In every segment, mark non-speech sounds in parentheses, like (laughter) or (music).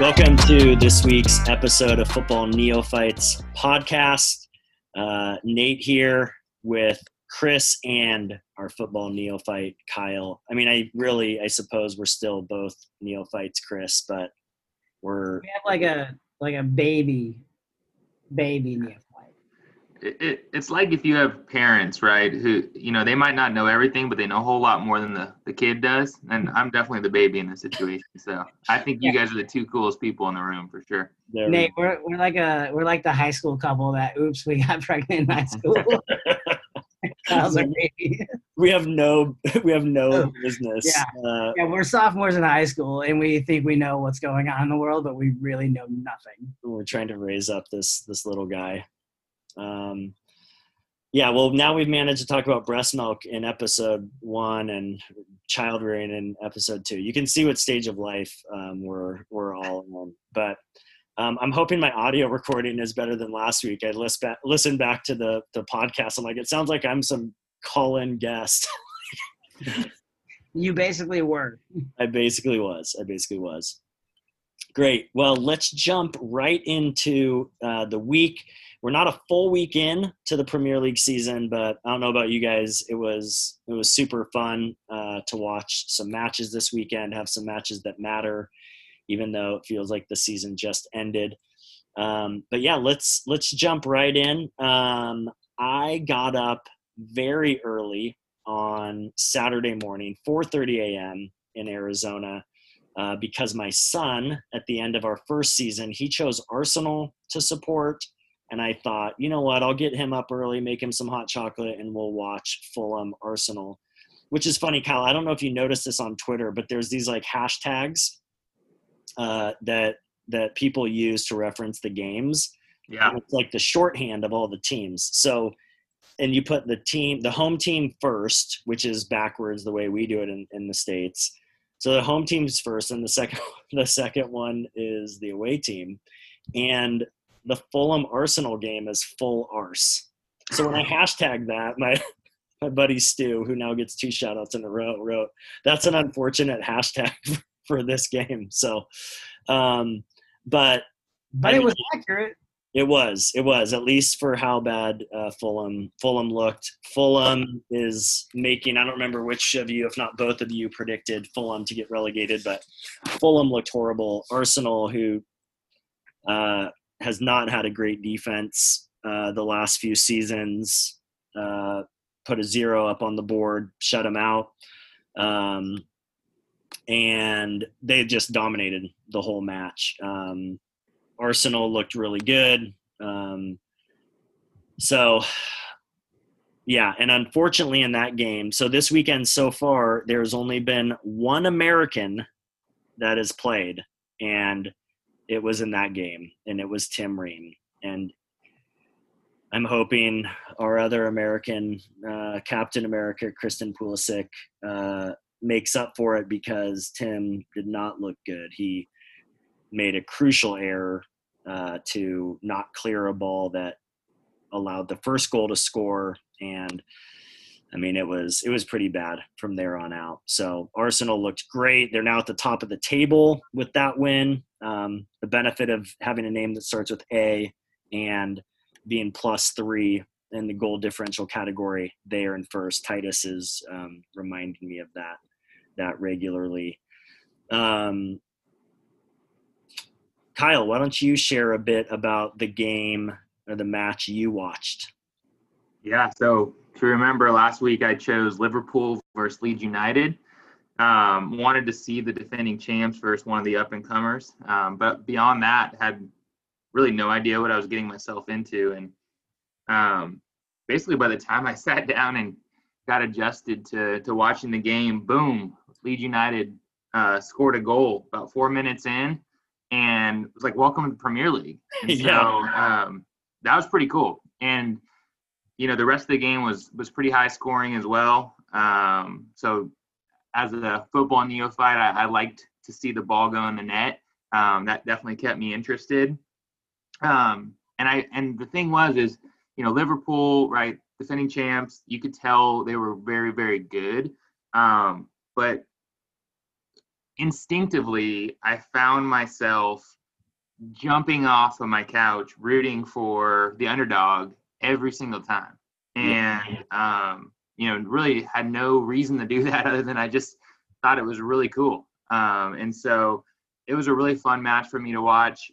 Welcome to this week's episode of Football Neophytes podcast. Uh, Nate here with Chris and our football neophyte Kyle. I mean, I really, I suppose we're still both neophytes, Chris, but we're We have like a like a baby, baby neophyte. It, it, it's like if you have parents, right, who, you know, they might not know everything, but they know a whole lot more than the, the kid does. And I'm definitely the baby in this situation. So I think you guys are the two coolest people in the room for sure. there. Nate, we're we're like a we're like the high school couple that oops we got (laughs) pregnant in high (laughs) school. (laughs) Kyle's our baby. we have no, we have no Oh, business. yeah. Uh, Yeah, we're sophomores in high school and we think we know what's going on in the world, but we really know nothing. we're trying to raise up this this little guy. Um, yeah, well, now we've managed to talk about breast milk in episode one and child rearing in episode two. You can see what stage of life um, we're we're all in. But um, I'm hoping my audio recording is better than last week. I list back, listened back to the the podcast. I'm like, it sounds like I'm some call-in guest. (laughs) You basically were. I basically was. I basically was. Great. Well, let's jump right into uh, the week. We're not a full week in to the Premier League season, but I don't know about you guys. It was it was super fun uh, to watch some matches this weekend. Have some matches that matter, even though it feels like the season just ended. Um, but yeah, let's let's jump right in. Um, I got up very early on Saturday morning, 4:30 a.m. in Arizona, uh, because my son, at the end of our first season, he chose Arsenal to support, and I thought, you know what, I'll get him up early, make him some hot chocolate, and we'll watch Fulham Arsenal. Which is funny, Kyle. I don't know if you noticed this on Twitter, but there's these like hashtags uh, that that people use to reference the games. Yeah. And it's like the shorthand of all the teams. So, and you put the team, the home team first, which is backwards the way we do it in, in the states. So the home team's first, and the second, (laughs) the second one is the away team, and the Fulham Arsenal game is full arse. So when I (laughs) hashtag that, my (laughs) my buddy Stu, who now gets two shoutouts in a row, wrote, "That's an unfortunate hashtag for this game." So, um, but But it was accurate. It was. It was at least for how bad uh, Fulham Fulham looked. Fulham is making. I don't remember which of you, if not both of you, predicted Fulham to get relegated, but Fulham looked horrible. Arsenal, who uh, has not had a great defense uh, the last few seasons, uh, put a zero up on the board, shut them out, um, and they just dominated the whole match. Um, Arsenal looked really good. Um, so, yeah, and unfortunately in that game, so this weekend so far, there's only been one American that has played, and it was in that game, and it was Tim Ream. And I'm hoping our other American, uh, Captain America, Christian Pulisic, uh, makes up for it because Tim did not look good. He made a crucial error uh, to not clear a ball that allowed the first goal to score, and I mean it was it was pretty bad from there on out. So Arsenal looked great. They're now at the top of the table with that win. Um, the benefit of having a name that starts with A and being plus three in the goal differential category, they are in first. Titus is um, reminding me of that that regularly. Um, Kyle, why don't you share a bit about the game or the match you watched? Yeah. So if you remember last week, I chose Liverpool versus Leeds United. Um, wanted to see the defending champs versus one of the up and comers. Um, but beyond that, had really no idea what I was getting myself into. And um, basically, by the time I (laughs) sat down and got adjusted to, to watching the game, boom, Leeds United uh, scored a goal about four minutes in. And it was like, welcome to the Premier League. (laughs) And so Yeah. um, that was pretty cool. And you know the rest of the game was was pretty high scoring as well. Um, so as a football neophyte, I, I liked to see the ball go in the net. Um, that definitely kept me interested. Um, and I and the thing was is you know Liverpool right defending champs. You could tell they were very very good. Um, but instinctively, I found myself jumping off of my couch, rooting for the underdog every single time, and um, you know, really had no reason to do (laughs) that other than I just thought it was really cool. Um, and so it was a really fun match for me to watch.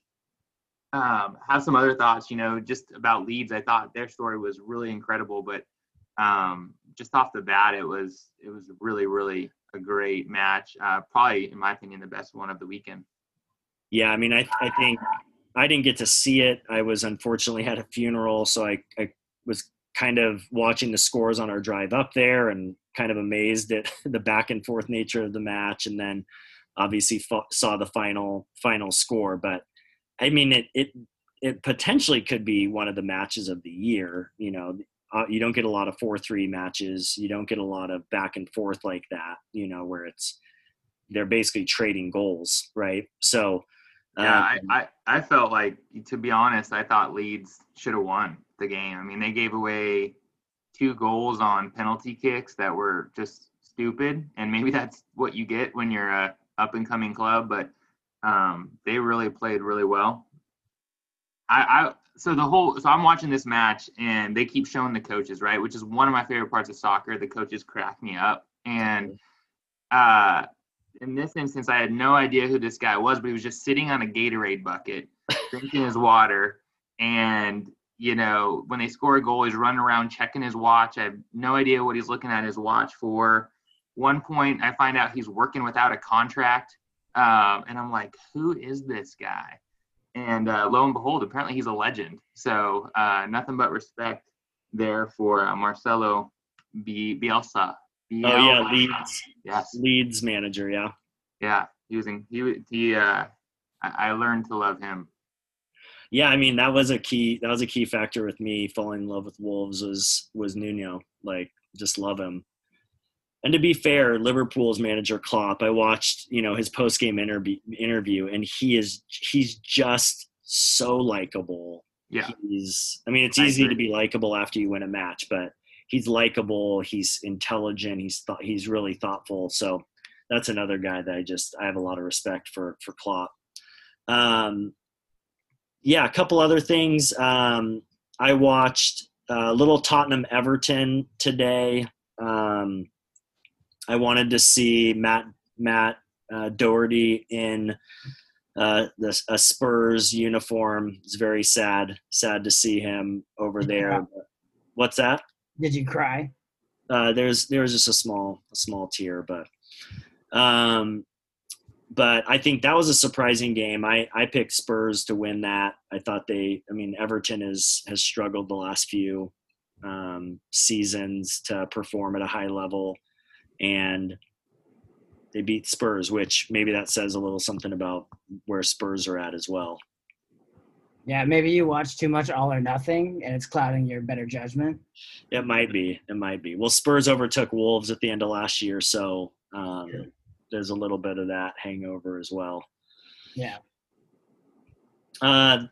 Um, have some other thoughts, you know, just about Leeds. I thought their story was really incredible, but um, just off the bat, it was it was really really a great match. Uh, probably, in my opinion, the best one of the weekend. Yeah, I mean, I I think I didn't get to see it. I was unfortunately at a funeral, so I I was kind of watching the scores on our drive up there and kind of amazed at (laughs) the back and forth nature of the match, and then obviously saw the final final score. But I mean, it it it potentially could be one of the matches of the year. You know, uh, you don't get a lot of four three matches. You don't get a lot of back and forth like that. You know, where it's they're basically trading goals, right? So. Yeah, um, I, I, I felt like, to be honest, I thought Leeds should have won the game. I mean, they gave away two goals on penalty kicks that were just stupid, and maybe (laughs) that's what you get when you're a up and coming club. But um, they really played really well. I, I so the whole so I'm watching this match and they keep showing the coaches right, which is one of my favorite parts of soccer. The coaches crack me up, and uh, in this instance, I had no idea who this guy was, but he was just sitting on a Gatorade bucket, (laughs) drinking his water, and you know when they score a goal, he's running around checking his watch. I have no idea what he's looking at his watch for. One point, I find out he's working without a contract, um, and I'm like, who is this guy? And uh, lo and behold, apparently he's a legend. So uh, nothing but respect there for uh, Marcelo B- Bielsa. Bielsa. Oh yeah, Leeds. Yes. Leeds manager. Yeah. Yeah, using he he. Uh, I learned to love him. Yeah, I mean that was a key. That was a key factor with me falling in love with Wolves. Was was Nuno like just love him. And to be fair, Liverpool's manager Klopp, I watched, you know, his post game interview, interview, and he is he's just so likable. Yeah, he's. I mean, it's easy to be likable after you win a match, but he's likable. He's intelligent. He's thought. He's really thoughtful. So that's another guy that I just I have a lot of respect for for Klopp. Um, yeah, a couple other things. Um, I watched uh, little Tottenham Everton today. Um, I wanted to see Matt Matt uh, Doherty in uh, the, a Spurs uniform. It's very sad, sad to see him over there. What's that? Did you cry? Uh, there's there's just a small a small tear, but um, but I think that was a surprising game. I I picked Spurs to win that. I thought they. I mean, Everton is has struggled the last few um, seasons to perform at a high level and they beat Spurs, which maybe that says a little something about where Spurs are at as well. Yeah, maybe you watch too much All or Nothing, and it's clouding your better judgment. It might be. It might be. Well, Spurs overtook Wolves at the end of last year, so um, yeah. there's a little bit of that hangover as well. Yeah. Uh,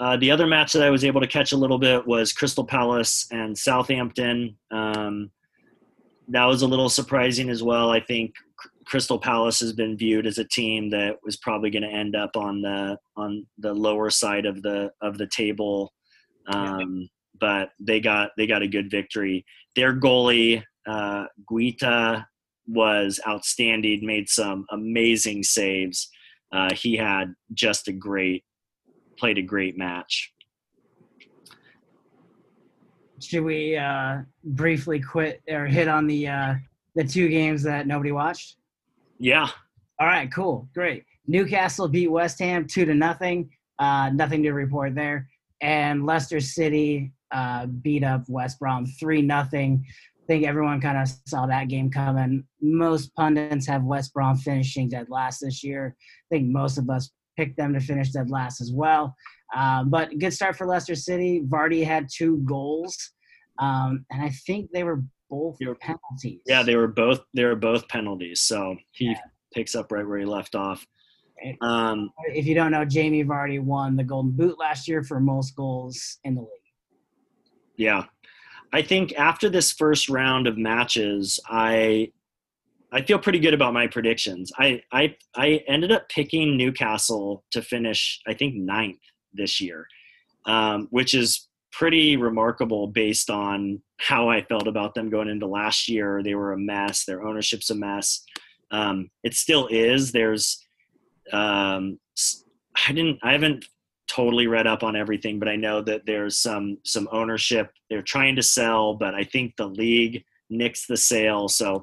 uh, the other match that I was able to catch a little bit was Crystal Palace and Southampton. Um, that was a little surprising as well. I think Crystal Palace has been viewed as a team that was probably going to end up on the on the lower side of the of the table, um, but they got they got a good victory. Their goalie uh, Guaita was outstanding, made some amazing saves. Uh, he had just a great played a great match should we uh, briefly quit or hit on the uh, the two games that nobody watched? Yeah. All right. Cool. Great. Newcastle beat West Ham two to nothing. Uh, nothing to report there. And Leicester City uh, beat up West Brom three nothing. I think everyone kind of saw that game coming. Most pundits have West Brom finishing dead last this year. I think most of us picked them to finish dead last as well. Um, but good start for Leicester City. Vardy had two goals, um, and I think they were both were, penalties. Yeah, they were both. They were both penalties. So he yeah. picks up right where he left off. Um, if you don't know, Jamie Vardy won the Golden Boot last year for most goals in the league. Yeah, I think after this first round of matches, I I feel pretty good about my predictions. I I I ended up picking Newcastle to finish I think ninth this year, um, which is pretty remarkable based on how I felt about them going into last year. They were a mess. Their ownership's a mess. Um, it still is. There's um, I didn't I haven't totally read up on everything, but I know that there's some some ownership. They're trying to sell, but I think the league nixed the sale. So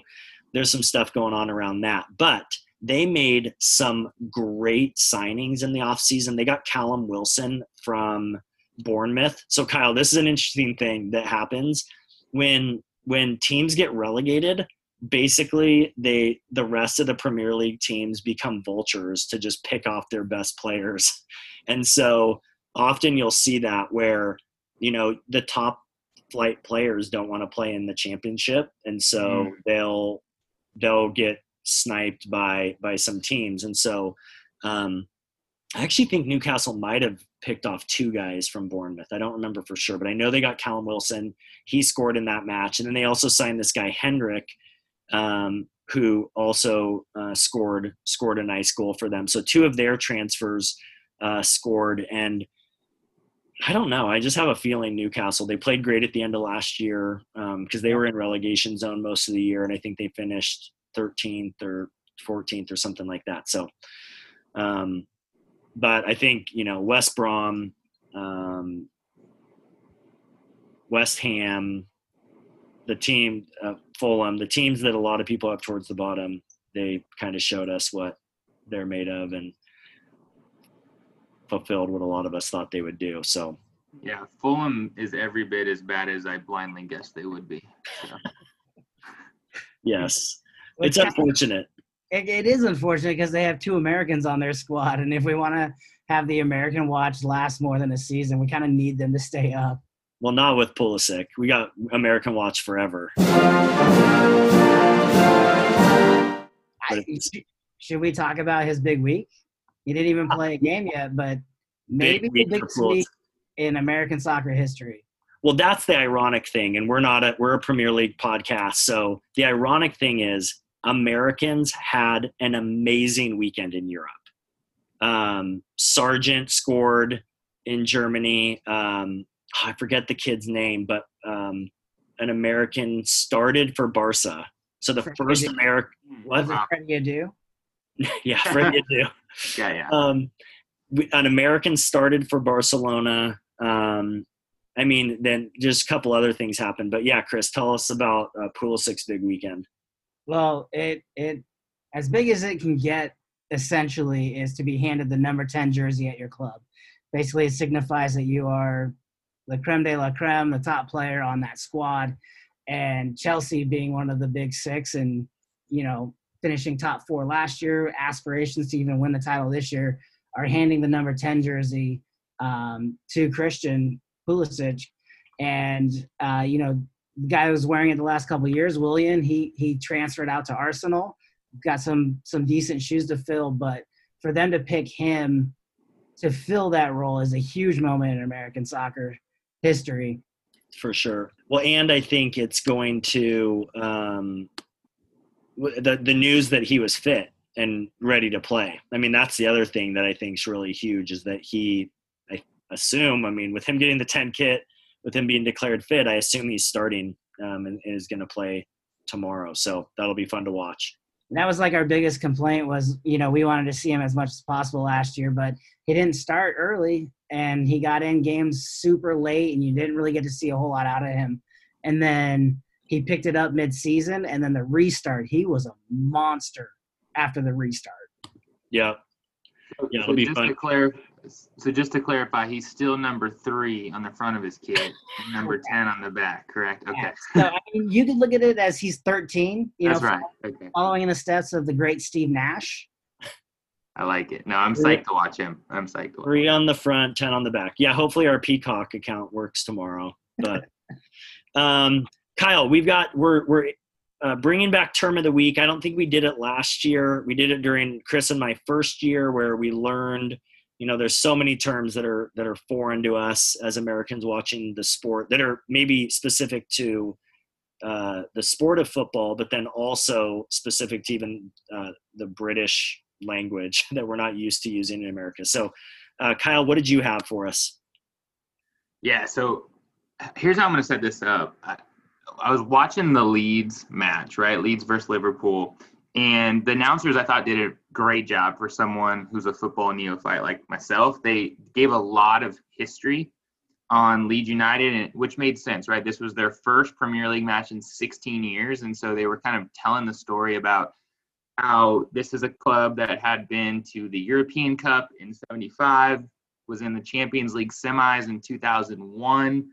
there's some stuff going on around that. But they made some great signings in the offseason. They got Callum Wilson from Bournemouth. So Kyle, this is an interesting thing that happens when when teams get relegated, basically they the rest of the Premier League teams become vultures to just pick off their best players. (laughs) And so often you'll see that where, you know, the top flight players don't want to play in the championship and so mm. they'll they'll get sniped by by some teams and so um I actually think Newcastle might have picked off two guys from Bournemouth. I don't remember for sure, but I know they got Callum Wilson. He scored in that match, and then they also signed this guy Hendrick, um, who also uh, scored scored a nice goal for them. So two of their transfers uh, scored, and I don't know. I just have a feeling Newcastle. They played great at the end of last year because um, they were in relegation zone most of the year, and I think they finished 13th or 14th or something like that. So, um, but I think you know West Brom, um, West Ham, the team uh, Fulham, the teams that a lot of people have towards the bottom, they kind of showed us what they're made of, and fulfilled what a lot of us thought they would do. So, yeah, Fulham is every bit as bad as I blindly guessed they would be. So. yes, it's unfortunate. It, it is unfortunate because they have two Americans on their squad, and if we want to have the American watch last more than a season, we kind of need them to stay up. Well, not with Pulisic. We got American watch forever. should we talk about his big week? He didn't even play a game yet, but maybe the biggest in American soccer history. Well, that's the ironic thing, and we're not a we're a Premier League podcast. So the ironic thing is Americans had an amazing weekend in Europe. Um, Sargent scored in Germany. Um, I forget the kid's name, but um, an American started for Barca. So the first American. What? Was it Freddie Adu? (laughs) yeah, (laughs) Freddie Adu. Yeah, yeah. Um, an American started for Barcelona. Um, I mean, then just a couple other things happened. But yeah, Chris, tell us about uh, Pulisic's big weekend. Well, it it as big as it can get essentially is to be handed the number 10 jersey at your club. Basically, it signifies that you are the creme de la creme, the top player on that squad. And Chelsea being one of the big six and, you know, finishing top four last year, aspirations to even win the title this year, are handing the number 10 jersey um, to Christian Pulisic. And, uh, you know, the guy who was wearing it the last couple years, Willian, he, he transferred out to Arsenal, got some, some decent shoes to fill, but for them to pick him to fill that role is a huge moment in American soccer history. For sure. Well, and I think it's going to, um, the the news that he was fit and ready to play. I mean, that's the other thing that I think is really huge is that he, I assume, I mean, with him getting the 10 kit, with him being declared fit, I assume he's starting um, and, and is going to play tomorrow. So that'll be fun to watch. That was like our biggest complaint was, you know, we wanted to see him as much as possible last year, but he didn't start early and he got in games super late and you didn't really get to see a whole lot out of him. And then he picked it up mid-season, and then the restart, he was a monster after the restart. Yeah, yeah, it'll so be fun. To clar- so just to clarify, he's still number three on the front of his kit, number ten on the back. Correct? Okay. Yeah. So I mean, you could look at it as he's thirteen. You That's know, right. Okay. Following in the steps of the great Steve Nash. I like it. No, I'm psyched to watch him. I'm psyched. To watch Three on the front, ten on the back. Yeah, hopefully our Peacock account works tomorrow. But (laughs) um, Kyle, we've got we're we're uh, bringing back term of the week. I don't think we did it last year. We did it during Chris and my first year, where we learned, you know, there's so many terms that are that are foreign to us as Americans watching the sport that are maybe specific to uh, the sport of football, but then also specific to even uh, the British language (laughs) that we're not used to using in America. So, uh, Kyle, what did you have for us? Yeah, so here's how I'm going to set this up. I, I was watching the Leeds match, right? Leeds versus Liverpool. And the announcers, I thought, did a great job for someone who's a football neophyte like myself. They gave a lot of history on Leeds United, which made sense, right? This was their first Premier League match in 16 years. And so they were kind of telling the story about how this is a club that had been to the European Cup in 75, was in the Champions League semis in 2001,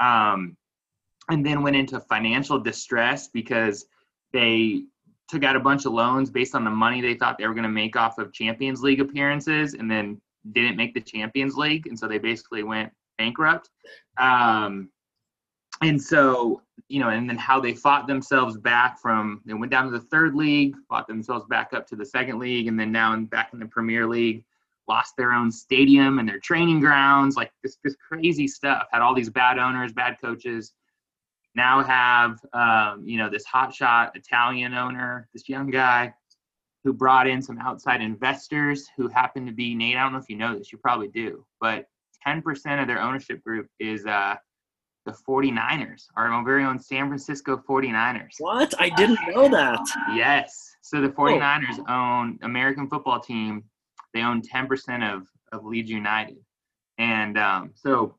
um, and then went into financial distress because they took out a bunch of loans based on the money they thought they were going to make off of Champions League appearances and then didn't make the Champions League. And so they basically went bankrupt. Um, and so, you know, and then how they fought themselves back from, they went down to the third league, fought themselves back up to the second league, and then now back in the Premier League, lost their own stadium and their training grounds, like this, this crazy stuff. Had all these bad owners, bad coaches now have um, you know this hotshot Italian owner, this young guy who brought in some outside investors who happen to be Nate. I don't know if you know this, you probably do, but 10% of their ownership group is uh, the 49ers, our very own San Francisco 49ers. What? I didn't know that. Yes. So the 49ers oh. own American football team. They own 10% of, of Leeds United. And um, so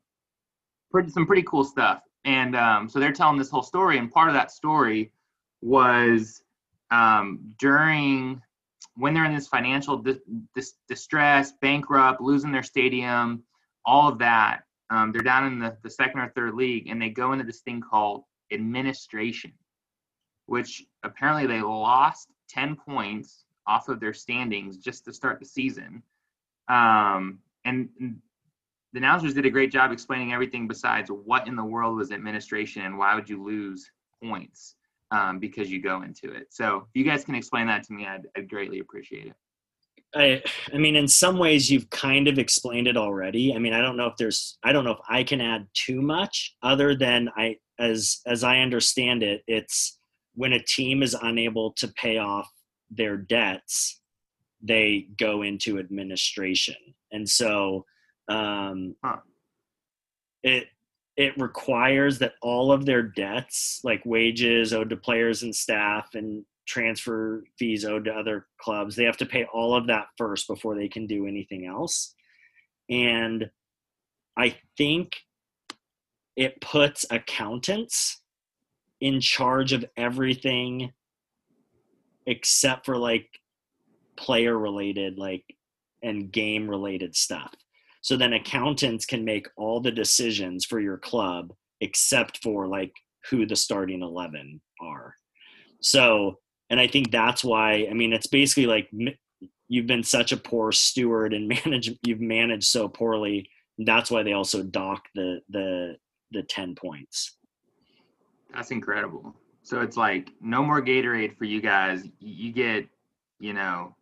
pretty, some pretty cool stuff and um, so they're telling this whole story and part of that story was um, during when they're in this financial di- dis- distress bankrupt losing their stadium all of that um, they're down in the, the second or third league and they go into this thing called administration which apparently they lost 10 points off of their standings just to start the season. Um, and the announcers did a great job explaining everything besides what in the world was administration and why would you lose points um, because you go into it. So if you guys can explain that to me, I'd, I'd greatly appreciate it. I, I mean, in some ways, you've kind of explained it already. I mean, I don't know if there's, I don't know if I can add too much other than I, as as I understand it, it's when a team is unable to pay off their debts, they go into administration, and so um, huh. It it requires that all of their debts, like wages owed to players and staff, and transfer fees owed to other clubs, they have to pay all of that first before they can do anything else. And I think it puts accountants in charge of everything except for like player related like and game related stuff so then accountants can make all the decisions for your club except for like who the starting 11 are. So, and I think that's why, I mean, it's basically like you've been such a poor steward and (laughs) manage, you've managed so poorly. That's why they also dock the, the, the 10 points. That's incredible. So it's like no more Gatorade for you guys. You get, you know,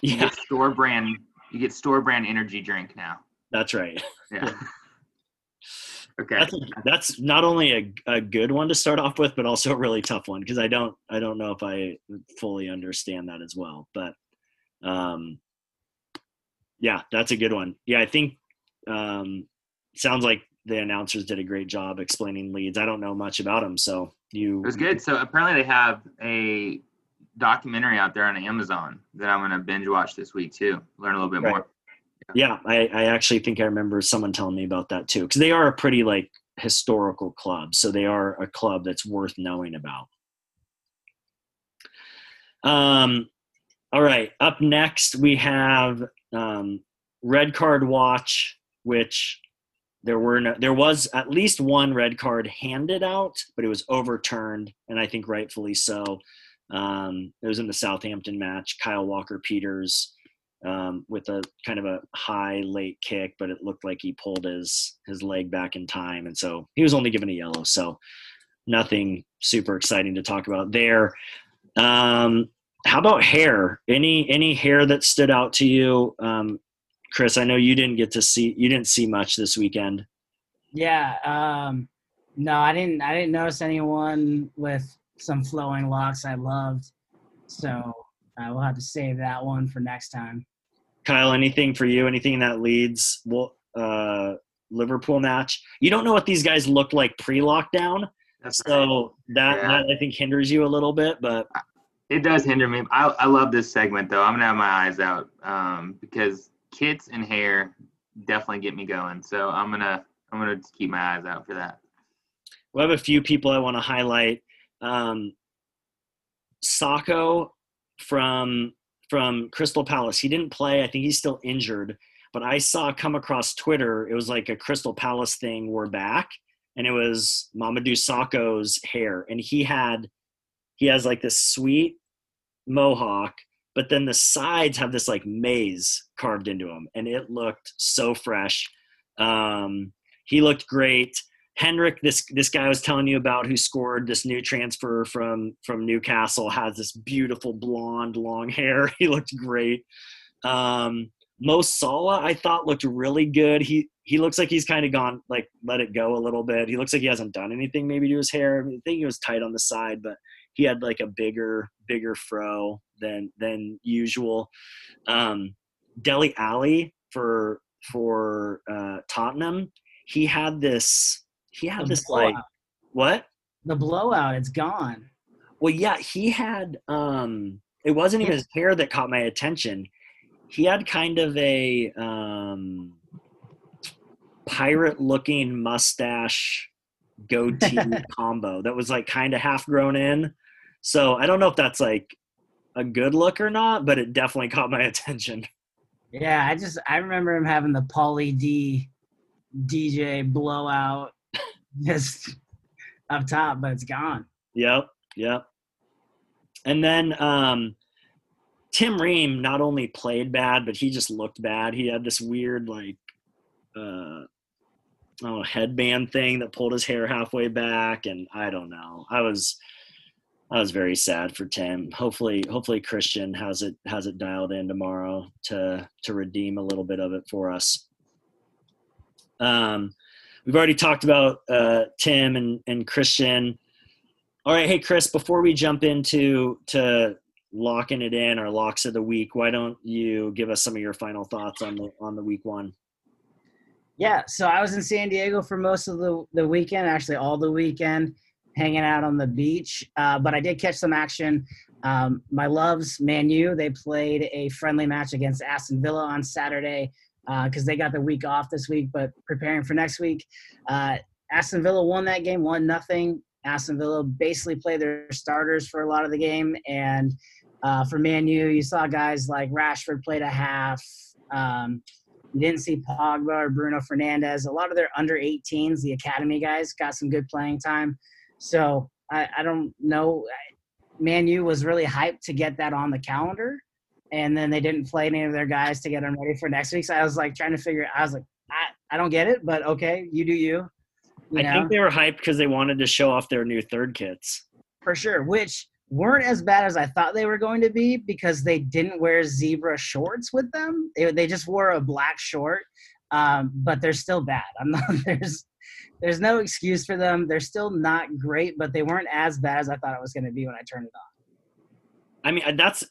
you yeah. get store brand, you get store brand energy drink now. That's right. Yeah. (laughs) okay. That's, that's, not only a, a good one to start off with, but also a really tough one because I don't I don't know if I fully understand that as well. But um, yeah, that's a good one. Yeah, I think um, sounds like the announcers did a great job explaining Leeds. I don't know much about them, so you. It was good. So apparently they have a documentary out there on Amazon that I'm going to binge watch this week too. Learn a little bit right. more. Yeah, I, I actually think I remember someone telling me about that too, because they are a pretty like historical club, so they are a club that's worth knowing about. Um, all right, up next we have um, red card watch, which there were no, there was at least one red card handed out, but it was overturned, and I think rightfully so. Um, it was in the Southampton match. Kyle Walker Peters um, with a kind of a high late kick, but it looked like he pulled his his leg back in time, and so he was only given a yellow. So nothing super exciting to talk about there. Um, how about hair? Any any hair that stood out to you, um, Chris? I know you didn't get to see you didn't see much this weekend. Yeah, um, No, I didn't. I didn't notice anyone with some flowing locks I loved. So uh, we'll have to save that one for next time. Kyle, anything for you? Anything that Leeds well, uh, Liverpool match? You don't know what these guys looked like pre-lockdown, That's so that, Yeah. that I think hinders you a little bit. But It does hinder me. I, I love this segment though. I'm gonna have my eyes out um, because kits and hair definitely get me going. So I'm gonna I'm gonna keep my eyes out for that. we have a few people I want to highlight. Um, Sakho from from Crystal Palace. He didn't play. I think he's still injured. But I saw come across Twitter. It was like a Crystal Palace thing. We're back, and it was Mamadou Sakho's hair, and he had he has like this sweet mohawk, but then the sides have this like maze carved into them, and it looked so fresh. Um, he looked great. Hendrick, this this guy I was telling you about, who scored this new transfer from from Newcastle, has this beautiful blonde long hair. (laughs) He looked great. Um, Mo Salah, I thought looked really good. He he looks like he's kind of gone like let it go a little bit. He looks like he hasn't done anything maybe to his hair. I, mean, I think he was tight on the side, but he had like a bigger bigger fro than than usual. Um, Dele Alli for for uh, Tottenham, he had this he had The this like what? the blowout, it's gone. Well, yeah, he had. Um, it wasn't even his hair that caught my attention. He had kind of a um, pirate-looking mustache goatee (laughs) combo that was like kind of half grown in. So I don't know if that's like a good look or not, but it definitely caught my (laughs) attention. Yeah, I just I remember him having the Pauly D DJ blowout just up top, but it's gone. Yep, yep. And then um, Tim Ream not only played bad, but he just looked bad. He had this weird like uh, oh headband thing that pulled his hair halfway back, and I don't know. I was I was very sad for Tim. Hopefully, hopefully Christian has it has it dialed in tomorrow to to redeem a little bit of it for us. Um, we've already talked about uh, Tim and, and Christian. All right, hey Chris, before we jump into to locking it in or locks of the week, why don't you give us some of your final thoughts on the on the week one? Yeah, so I was in San Diego for most of the the weekend, actually all the weekend, hanging out on the beach. Uh, but I did catch some action. Um, my loves, Man U, they played a friendly match against Aston Villa on Saturday because they got the week off this week, but preparing for next week. Uh, Aston Villa won that game, one nothing. Aston Villa basically played their starters for a lot of the game, and uh, for Man U, you saw guys like Rashford played a half. Um, you didn't see Pogba or Bruno Fernandes. A lot of their under 18s, the academy guys, got some good playing time. So I, I don't know. Man U was really hyped to get that on the calendar, and then they didn't play any of their guys to get them ready for next week. So I was like trying to figure. I was like, I, I don't get it, but okay, you do you. you I know? think they were hyped because they wanted to show off their new third kits. for sure, which weren't as bad as I thought they were going to be because they didn't wear zebra shorts with them. They, they just wore a black short, um, but they're still bad. I'm not (laughs) there's there's no excuse for them. They're still not great, but they weren't as bad as I thought it was going to be when I turned it on. I mean, that's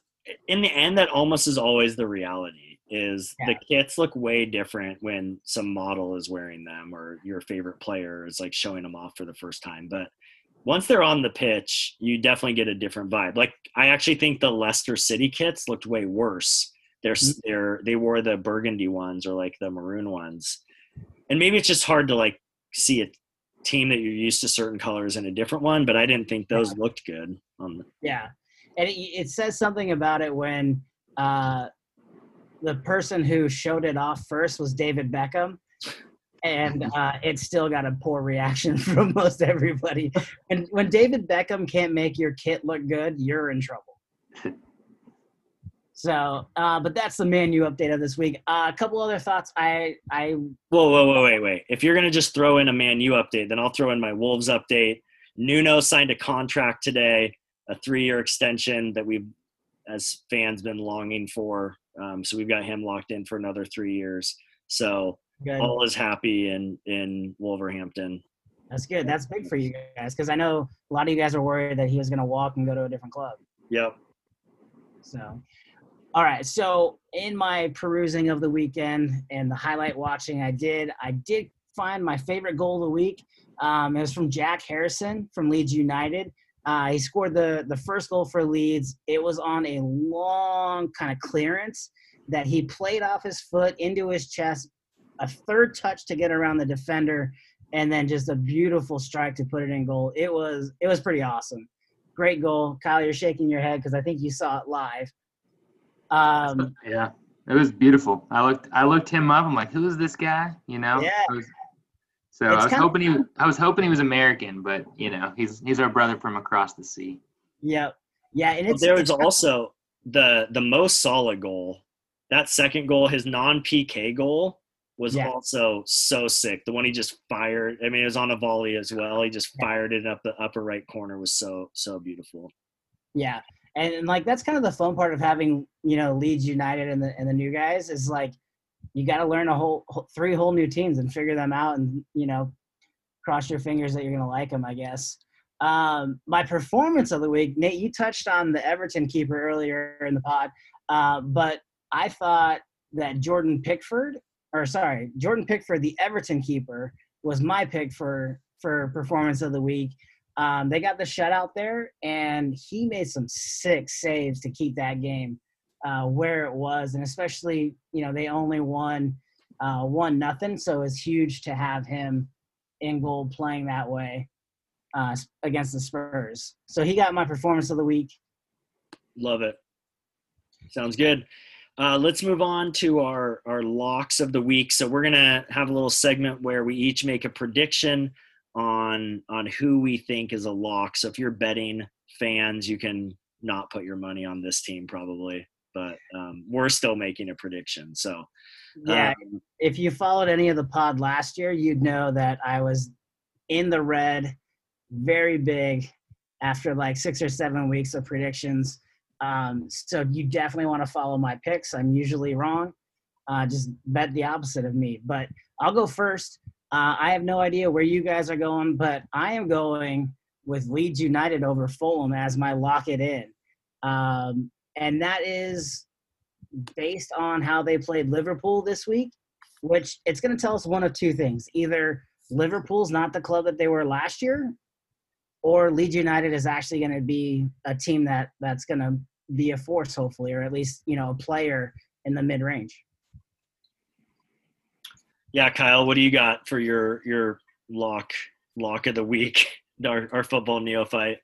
in the end that almost is always the reality. Is the kits look way different when some model is wearing them or your favorite player is like showing them off for the first time, but once they're on the pitch, you definitely get a different vibe. Like I actually think the Leicester City kits looked way worse. They're mm-hmm. they're they wore the burgundy ones or like the maroon ones, and maybe it's just hard to like see a team that you're used to certain colors in a different one. But I didn't think those looked good on the. Yeah, and it, it says something about it when uh, the person who showed it off first was David Beckham, and (laughs) uh, it still got a poor reaction (laughs) from most everybody. And when David Beckham can't make your kit look good, you're in trouble. So, uh, but that's the Man U update of this week. Uh, a couple other thoughts. I, I, Whoa, whoa, whoa, wait, wait! If you're gonna just throw in a Man U update, then I'll throw in my Wolves update. Nuno signed a contract today, a three-year extension that we've, as fans, been longing for. Um, so we've got him locked in for another three years. So good. all is happy in in Wolverhampton. That's good. That's big for you guys because I know a lot of you guys are worried that he was going to walk and go to a different club. Yep. So, all right. So, in my perusing of the weekend and the highlight watching I did, I did find my favorite goal of the week. Um, it was from Jack Harrison from Leeds United. Uh, he scored the the first goal for Leeds. It was on a long kind of clearance that he played off his foot into his chest, a third touch to get around the defender, and then just a beautiful strike to put it in goal. It was it was pretty awesome. Great goal, Kyle. You're shaking your head because I think you saw it live. Um, (laughs) yeah, it was beautiful. I looked I looked him up. I'm like, who is this guy? You know. Yeah. I was- so It's I was kinda- hoping he I was hoping he was American, but you know he's he's our brother from across the sea. Yep. Yeah, and But it's there was also the the most solid goal. That second goal, his non PK goal, was Yeah. also so sick. The one he just fired. I mean, it was on a volley as well. He just Yeah. fired it up the upper right corner. Was so so beautiful. Yeah, and, and like that's kind of the fun part of having you know Leeds United and the and the new guys is like you got to learn a whole three whole new teams and figure them out and you know cross your fingers that you're gonna like them. I guess. Um, my performance of the week, Nate, you touched on the Everton keeper earlier in the pod, uh, but I thought that Jordan Pickford, or sorry, Jordan Pickford, the Everton keeper, was my pick for for performance of the week. Um, they got the shutout there, and he made some sick saves to keep that game uh, where it was, and especially you know they only won uh, one nothing, so it's huge to have him in goal playing that way uh, against the Spurs. So he got my performance of the week. Love it. Sounds good. Uh, let's move on to our our locks of the week. So we're gonna have a little segment where we each make a prediction on on who we think is a lock. So if you're betting fans, you can not put your money on this team probably, but um, we're still making a prediction. So Yeah, um, if you followed any of the pod last year, you'd know that I was in the red, very big, after like six or seven weeks of predictions. Um, so you definitely want to follow my picks. I'm usually wrong. Uh, just bet the opposite of me. But I'll go first. Uh, I have no idea where you guys are going, but I am going with Leeds United over Fulham as my lock it in. Um, and that is based on how they played Liverpool this week, which it's going to tell us one of two things. Either Liverpool's not the club that they were last year, or Leeds United is actually going to be a team that that's going to be a force, hopefully, or at least you know a player in the mid range. yeah, Kyle, what do you got for your your lock lock of the week? (laughs) Our, our football neophyte.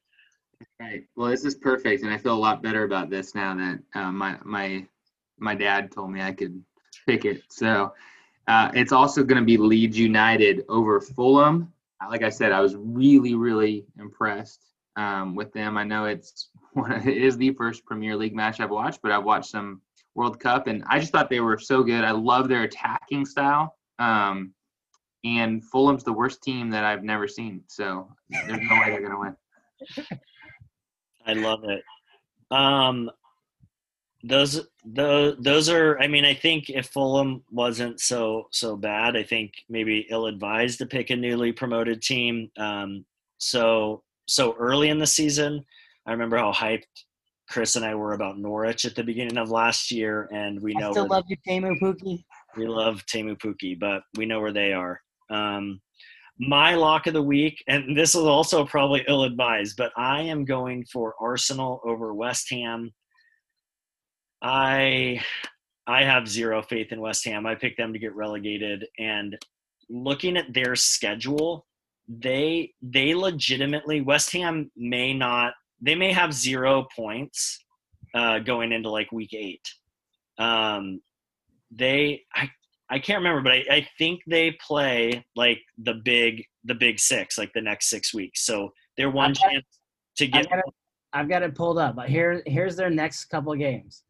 Right. Well, this is perfect, and I feel a lot better about this now that uh, my my my dad told me I could pick it. So uh, it's also going to be Leeds United over Fulham. Uh, Like I said, I was really really impressed um, with them. I know it's (laughs) one of, it is the first Premier League match I've watched, but I've watched some World Cup, and I just thought they were so good. I love their attacking style. Um, and Fulham's the worst team that I've never seen, so there's no way they're going to win. (laughs) I love it. Um, those those those are. I mean, I think if Fulham wasn't so so bad, I think maybe ill advised to pick a newly promoted team. Um, so so early in the season, I remember how hyped Chris and I were about Norwich at the beginning of last year, and we I know still where- love you, Teemu Pukki. we love Teemu Pukki, but we know where they are. Um, my lock of the week, and this is also probably ill advised, but I am going for Arsenal over West Ham. I I have zero faith in West Ham. I picked them to get relegated, and looking at their schedule, they they legitimately West Ham may not they may have zero points uh, going into like week eight. Um, they I I can't remember, but I, I think they play like the big the big six like the next six weeks. So they're one got- chance to I've get got, it, I've got it pulled up. But here, here's their next couple of games.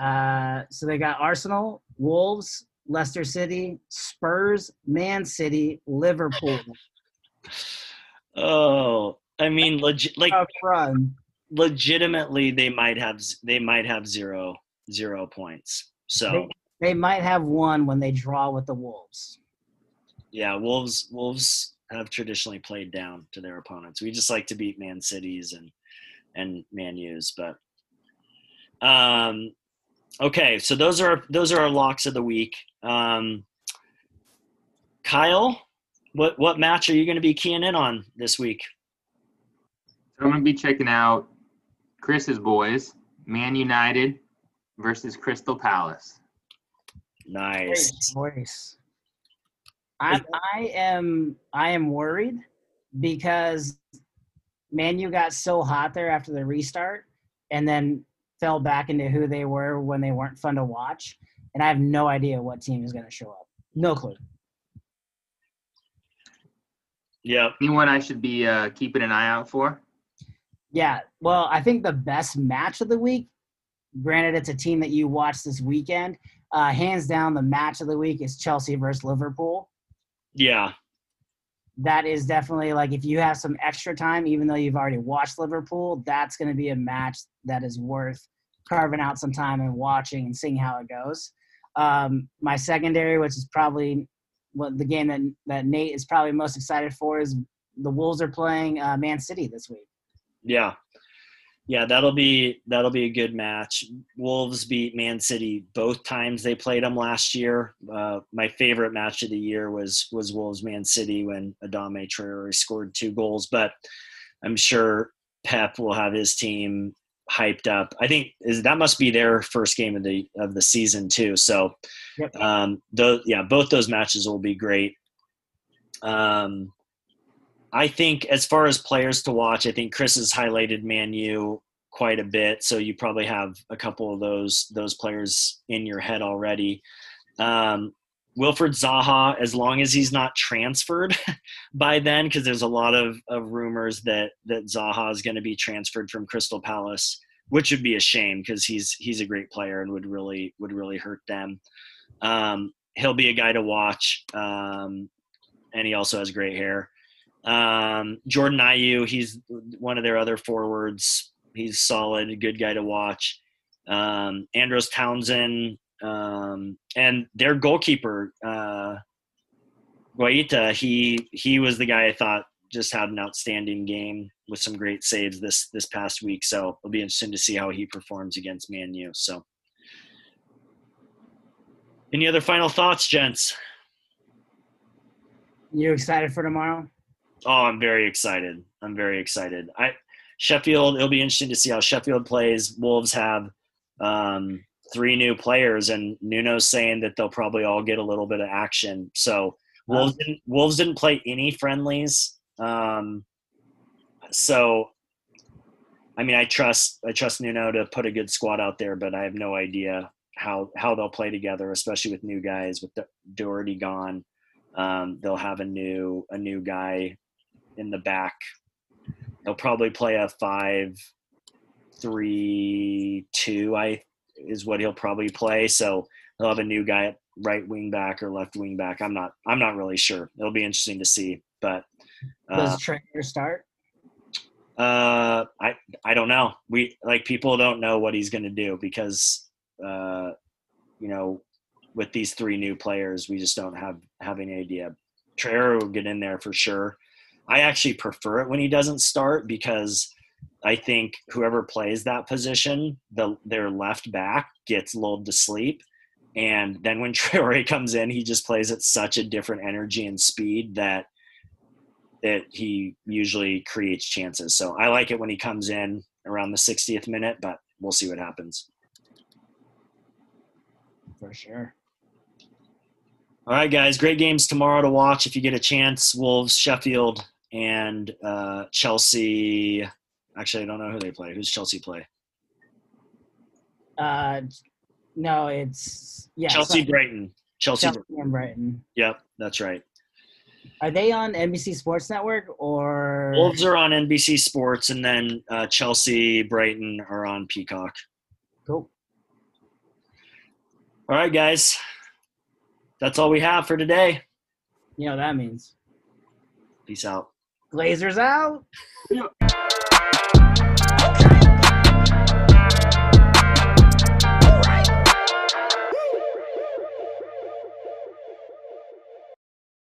Uh, so they got Arsenal, Wolves, Leicester City, Spurs, Man City, Liverpool. oh I mean legit (laughs) like run. legitimately they might have they might have zero zero points. So They, they might have won when they draw with the Wolves. yeah, Wolves Wolves have traditionally played down to their opponents. We just like to beat Man Cities and and Man U's, but um, okay. So those are those are our locks of the week. Um, Kyle, what what match are you going to be keying in on this week? So I'm going to be checking out Chris's boys, Man United versus Crystal Palace. Nice. Voice. I I am I am worried because Man U got so hot there after the restart and then fell back into who they were when they weren't fun to watch. And I have no idea what team is going to show up. No clue. Yeah. Anyone I should be uh, keeping an eye out for? Yeah. Well, I think the best match of the week, granted it's a team that you watched this weekend, uh, hands down the match of the week is Chelsea versus Liverpool. Yeah. that is definitely like if you have some extra time, even though you've already watched Liverpool, that's going to be a match that is worth carving out some time and watching and seeing how it goes. Um, my secondary, which is probably what the game that that Nate is probably most excited for, is the Wolves are playing uh, Man City this week. Yeah. Yeah, that'll be that'll be a good match. Wolves beat Man City both times they played them last year. Uh, my favorite match of the year was was Wolves Man City when Adama Traore scored two goals. But I'm sure Pep will have his team hyped up. I think is that must be their first game of the of the season too. So, um, those yeah, both those matches will be great. Um, I think as far as players to watch, I think Chris has highlighted Man U quite a bit, so you probably have a couple of those those players in your head already. Um, Wilfried Zaha, as long as he's not transferred (laughs) by then, because there's a lot of, of rumors that that Zaha is going to be transferred from Crystal Palace, which would be a shame because he's he's a great player and would really would really hurt them. Um, he'll be a guy to watch, um, and he also has great hair. Um, Jordan Ayew, he's one of their other forwards. He's solid, good guy to watch. Um, Andros Townsend, um, and their goalkeeper, uh, Guaita, he he was the guy I thought just had an outstanding game with some great saves this this past week. So it'll be interesting to see how he performs against Man U. So, any other final thoughts, gents? You excited for tomorrow? Oh, I'm very excited. I'm very excited. I Sheffield. It'll be interesting to see how Sheffield plays. Wolves have um, three new players, and Nuno's saying that they'll probably all get a little bit of action. So Wolves didn't, Wolves didn't play any friendlies. Um, so, I mean, I trust I trust Nuno to put a good squad out there, but I have no idea how how they'll play together, especially with new guys with Doherty gone. Um, they'll have a new a new guy in the back. They'll probably play a five three two. I is what he'll probably play. So he'll have a new guy at right wing back or left wing back. I'm not I'm not really sure. It'll be interesting to see. But uh, Does Traore start? uh, I I don't know. We like people don't know what he's going to do because uh, you know with these three new players, we just don't have have any idea. Traore will get in there for sure. I actually prefer it when he doesn't start because I think whoever plays that position, the their left back gets lulled to sleep. And then when (laughs) Traore comes in, he just plays at such a different energy and speed that that he usually creates chances. So I like it when he comes in around the 60th minute, but we'll see what happens. For sure. All right, guys, great games tomorrow to watch if you get a chance. Wolves, Sheffield, and uh, Chelsea. Actually, I don't know who they play. Who's Chelsea play? Uh, no, it's yeah. Chelsea, so- Brighton. Chelsea. Chelsea and Brighton. Yep, that's right. Are they on NBC Sports Network or? Wolves are on NBC Sports, and then uh, Chelsea, Brighton are on Peacock. Cool. All right, guys. That's all we have for today. You know what that means. Peace out. Glazers out.